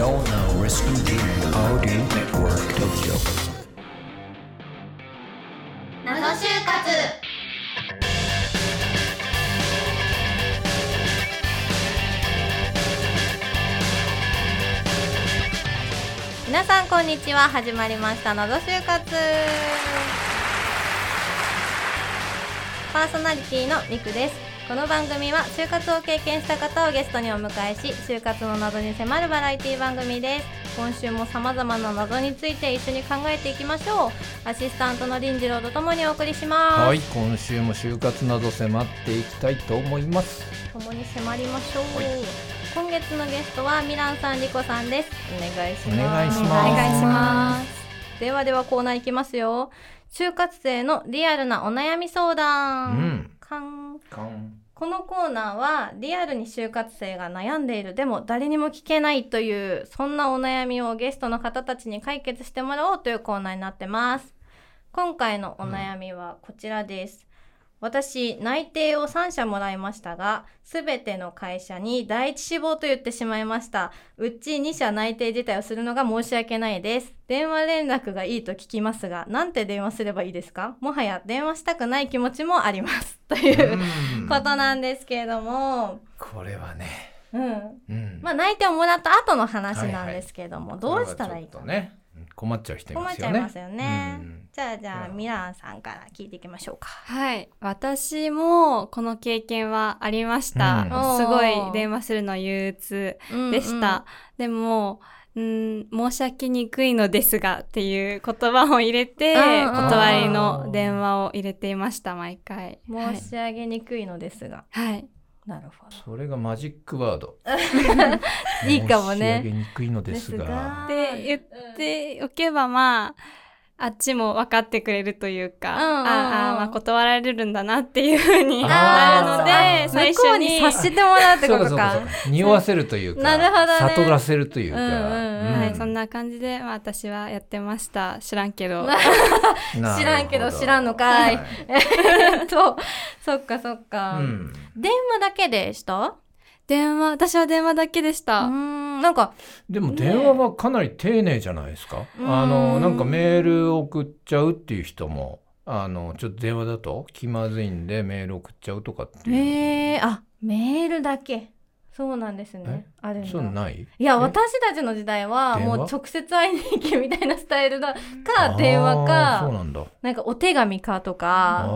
You're now listening to Audio Network Tokyo. 謎就活皆さんこんにちは始まりました謎就活パーソナリティのみくですこの番組は就活を経験した方をゲストにお迎えし就活の謎に迫るバラエティ番組です。今週も様々な謎について一緒に考えていきましょう。アシスタントの林次郎とともにお送りします。はい、今週も就活など迫っていきたいと思います。共に迫りましょう、はい。今月のゲストはミランさんリコさんです。お願いします。お願いします。お願いします。ではではコーナーいきますよ。就活生のリアルなお悩み相談、うんこのコーナーはリアルに就活生が悩んでいるでも誰にも聞けないというそんなお悩みをゲストの方たちに解決してもらおうというコーナーになってます。今回のお悩みはこちらです、私内定を3社もらいましたがすべての会社に第一志望と言ってしまいました。うち2社内定自体をするのが申し訳ないです。電話連絡がいいと聞きますがなんて電話すればいいですか？もはや電話したくない気持ちもあります。といううんことなんですけれども、これはね、うん。うん、まあ、内定をもらった後の話なんですけれども、どうしたらいいかね、困っちゃう人い困ますよね。っちゃいますよね。うんじゃあ、じゃあ、うんミランさんから聞いていきましょうか。はい。私もこの経験はありました。うんすごい電話するの憂鬱でした。でも、うん、申し訳にくいのですがっていう言葉を入れて、うんうん断りの電話を入れていました、毎回。うんうん。申し上げにくいのですが。はい。なるほど。それがマジックワード。いいかもね申し上げにくいのですが。ですがで、言っておけば、まあ、あっちも分かってくれるというか、うんうんうんああ、まあ断られるんだなっていうふうになるので、あ最初向こうにに察してもらうってことか。匂わせるというか、なるほどね悟らせるというか。うんうんそんな感じで、まあ、私はやってました。知らんけど。知らんけど知らんのかいは えっと、そっかそっか。うん電話だけでした？電話、私は電話だけでしうた。ーん、なんか、でも電話はかなり丁寧じゃないですか？うんあのなんかメール送っちゃうっていう人もあのちょっと電話だと気まずいんでメール送っちゃうとかっていう。えー、あ、メールだけ。そうなんですね。あるそうない？いや、え？私たちの時代は、もう直接会いに行けみたいなスタイルだか、電話あーそうか、なんだ。なんかお手紙かとあか、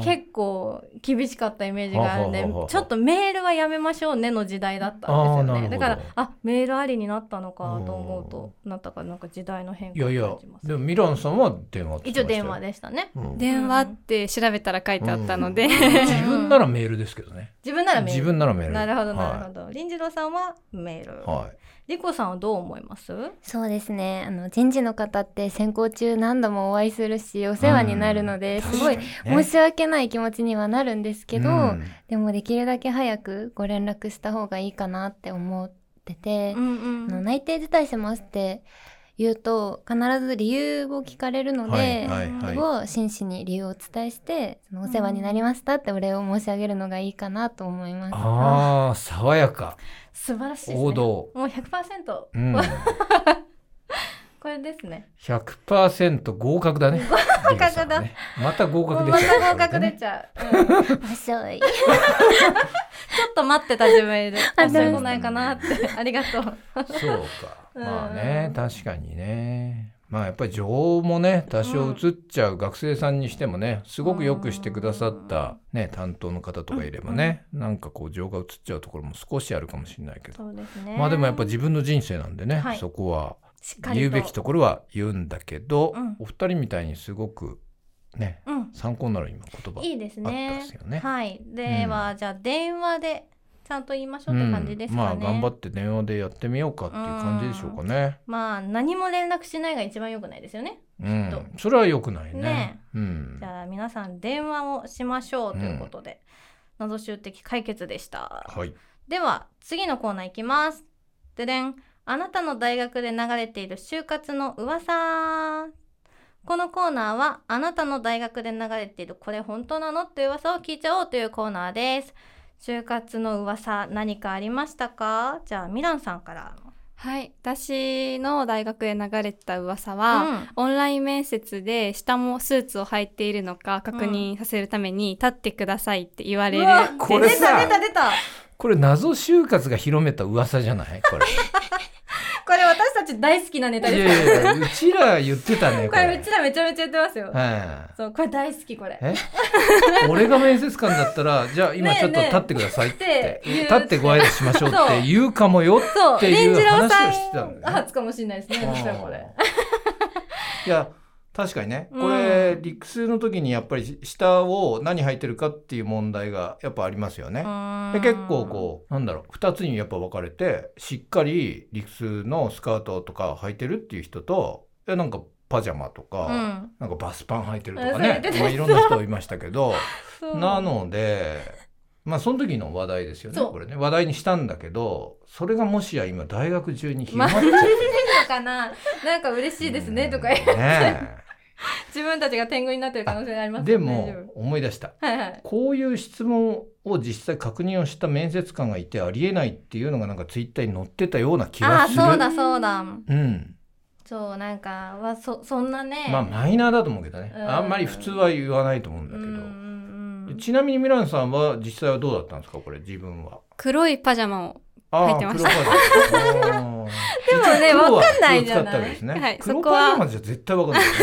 ー結構厳しかったイメージがあるんでちょっとメールはやめましょうねの時代だったんですよね。だから、あ、メールありになったのかと思うと、なったかなんか時代の変化をいやいや感じます。でもミランさんは電話一応電話でしたね。うん電話って調べたら書いてあったので、自分ならメールですけどね。自分ならメール。自分ならメール。なるほど、なるほど。ど。林次郎さんはメール。はい。リコさんはどう思います？そうですねあの人事の方って選考中何度もお会いするしお世話になるので、すごい申し訳ない気持ちにはなるんですけど、うんでもできるだけ早くご連絡した方がいいかなって思ってて、んあの内定辞退しますって言うと必ず理由を聞かれるので、はいはいはいを真摯に理由をお伝えしてそのお世話になりましたってお礼を申し上げるのがいいかなと思います。ああ爽やか素晴らしいですね。王道。もう100%、うん。これですね。100%合格だね。合格だね。また合格出まちゃうた合格出ちゃう。うん ちょ遅い。っと待ってた自分いる。ああ、そういうことないかなって。ありがとう。そうか。うんまあね、確かにね。まあやっぱり情報もね、多少映っちゃう学生さんにしてもね、すごくよくしてくださったね、担当の方とかいればね、なんかこう情が映っちゃうところも少しあるかもしれないけど。そうですね。まあでもやっぱ自分の人生なんでね、はいそこは言うべきところは言うんだけど、うんお二人みたいにすごくね、うん。参考になる今言葉いいですあったねですよね。はい。では、じゃあ電話でちゃんと言いましょうって感じですかね。うんまあ頑張って電話でやってみようかっていう感じでしょうかね。まあ何も連絡しないが一番良くないですよね。うんそれは良くないね。ねうんじ。ゃあ皆さん電話をしましょうということで、謎集的解決でした。はい。では次のコーナーいきます。ででん。あなたの大学で流れている就活の噂。このコーナーはあなたの大学で流れているこれ本当なのっていう噂を聞いちゃおうというコーナーです。就活の噂何かありましたか？じゃあミランさんから。はい私の大学で流れてた噂は、オンライン面接で下もスーツを履いているのか確認させるために立ってくださいって言われる、うわこれ出たさ出た出た。これ謎就活が広めた噂じゃない？これ これ私たち大好きなネタいです。やいやうちら言ってたねこれ。うちらめちゃめちゃ言ってますよ。はい。そうこれ大好きこれ。え？俺が面接官だったらじゃあ今ちょっと立ってくださいって。ねえ立ってご挨拶しましょうって言うかもよっていう話をしてたさんんだよね初かもしれないですねそしたらこれ。いや確かにね。うん。これ、理屈の時にやっぱり下を何履いてるかっていう問題がやっぱありますよね。で結構こうなんだろう2つにやっぱ分かれてしっかり理屈のスカートとか履いてるっていう人となんかパジャマとか、うん。なんかバスパン履いてるとかうんねまあ、いろんな人いましたけど なのでまあその時の話題ですよねこれね。話題にしたんだけどそれがもしや今大学中に広まってるのかななんか嬉しいですねとか言ってね 自分たちが天狗になってる可能性がありますでよも思い出したはいはいこういう質問を実際確認をした面接官がいてありえないっていうのがなんかツイッターに載ってたような気あがする。あそうだそうだうん。そうなんかはそそんなねまあマイナーだと思うけどね。うんあんまり普通は言わないと思うんだけど。うんちなみにミランさんは実際はどうだったんですかこれ自分は。黒いパジャマをあ入ってました黒パジャマ。でもねわかんないじゃない使ったわけですね。はい黒そこはパジャマじゃ絶対わかんないよね。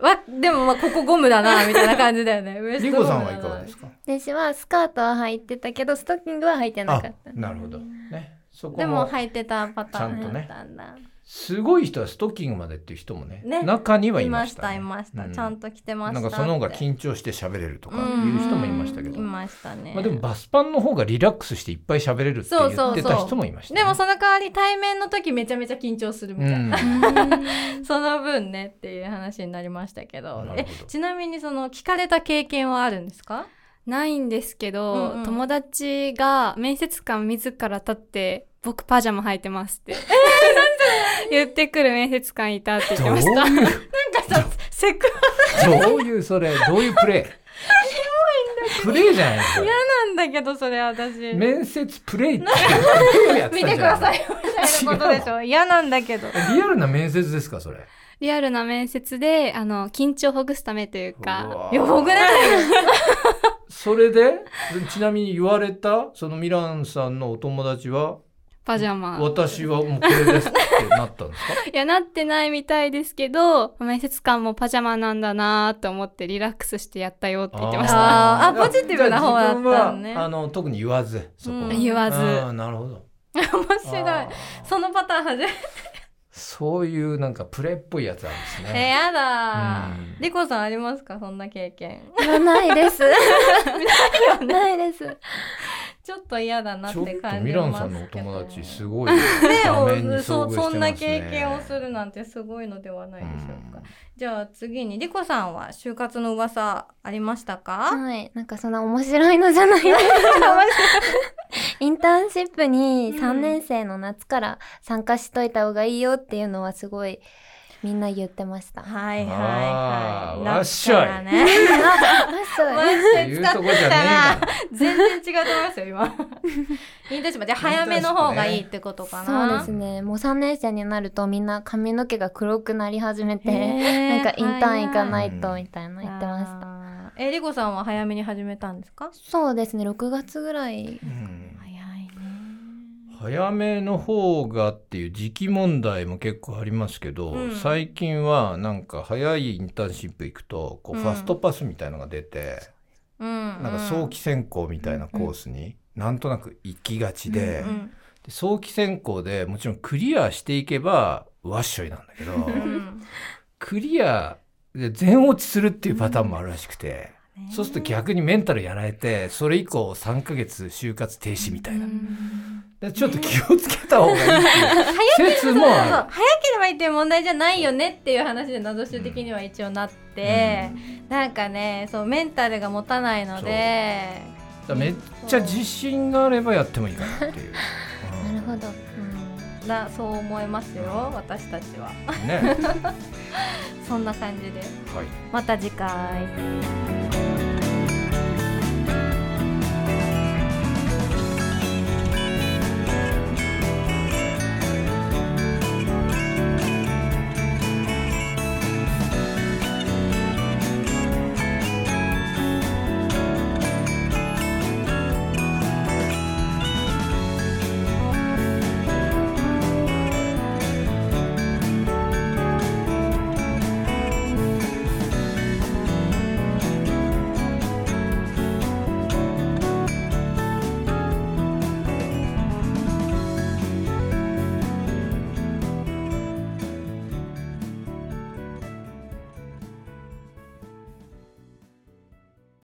わでもまあここゴムだな みたいな感じだよね。ウエスリコさんはいかがですか？私はスカートは履いてたけどストッキングは履いてなあかった。なるほど。ね。そこでもも履いてたパターンだったんだ、すごい人はストッキングまでっていう人もねね中にはいいましましたいました、うん。ちゃんと着てましたなんかその方が緊張して喋れるとかいう人もいましたけど、うんいましたね、まあ、でもバスパンの方がリラックスしていっぱい喋れるって言ってた人もいました、ね、でもその代わり対面の時めちゃめちゃ緊張するみたいな、その分ねっていう話になりましたけど。えちなみにその聞かれた経験はあるんですか？ないんですけど、うんうん。友達が面接官自ら立って僕パジャマ履いてますって。言ってくる面接官いたって言ってどうました。いう？なんかさせっかどういうそれ？どういうプレイ？プレイじゃないですかなんだけどそれ私。面接プレイっていうやつ見てくださいよみたいなことでしょ。嫌なんだけど。リアルな面接ですかそれ？リアルな面接であの緊張をほぐすためといううかわいや僕ねそれで？ちなみに言われた？そのミランさんのお友達は？パジャマ。私はもうこれですってなったんですか？いやなってないみたいですけど面接官もパジャマなんだなと思ってリラックスしてやったよって言ってました。あー。あポジティブな方だったのね。あの特に言わずそこは、うん言わず。なるほど。面白い。そのパターン初めてそういうなんかプレイっぽいやつあるんですえね。やだ。うん。リコさんありますか？そんな経験。いやないです。ないですちょっと嫌だなっちょってと感じミランさんのお友達すごいね画面に遭遇してそますね。そんな経験をするなんてすごいのではないでしょうか、じゃあ次にリコさんは就活の噂ありましたか？はい。なんかそんな面白いのじゃないです インターンシップに3年生の夏から参加しといた方がいいよっていうのはすごいみんな言ってました。はいはいはい。わっしょい。だったらねそうわっしょい。使ってとこじゃねたら全然違うと思いますよ今。インターンじゃあ早めの方がいいってことかな。そうですね。もう3年生になるとみんな髪の毛が黒くなり始めてなんかインターン行かないとみたいな言ってました。えリコさんは早めに始めたんですか？そうですね。6月ぐらい早めの方がっていう時期問題も結構ありますけど、うん。最近はなんか早いインターンシップ行くとこううん。ファストパスみたいのが出て、うん。なんか早期選考みたいなコースになんとなく行きがちで,、うん。で早期選考でもちろんクリアしていけばわっしょいなんだけどうん。クリアで全落ちするっていうパターンもあるらしくて、そうすると逆にメンタルやられてそれ以降3ヶ月就活停止みたいな。でちょっと気をつけた方がいいっていう 説も。早ければいいっていう問題じゃないよねっていう話で謎集的には一応なって、なんかねそうメンタルが持たないのでめっちゃ自信があればやってもいいかなっていう。なるほどうんだそう思いますよ私たちはうんね。そんな感じではい。また次回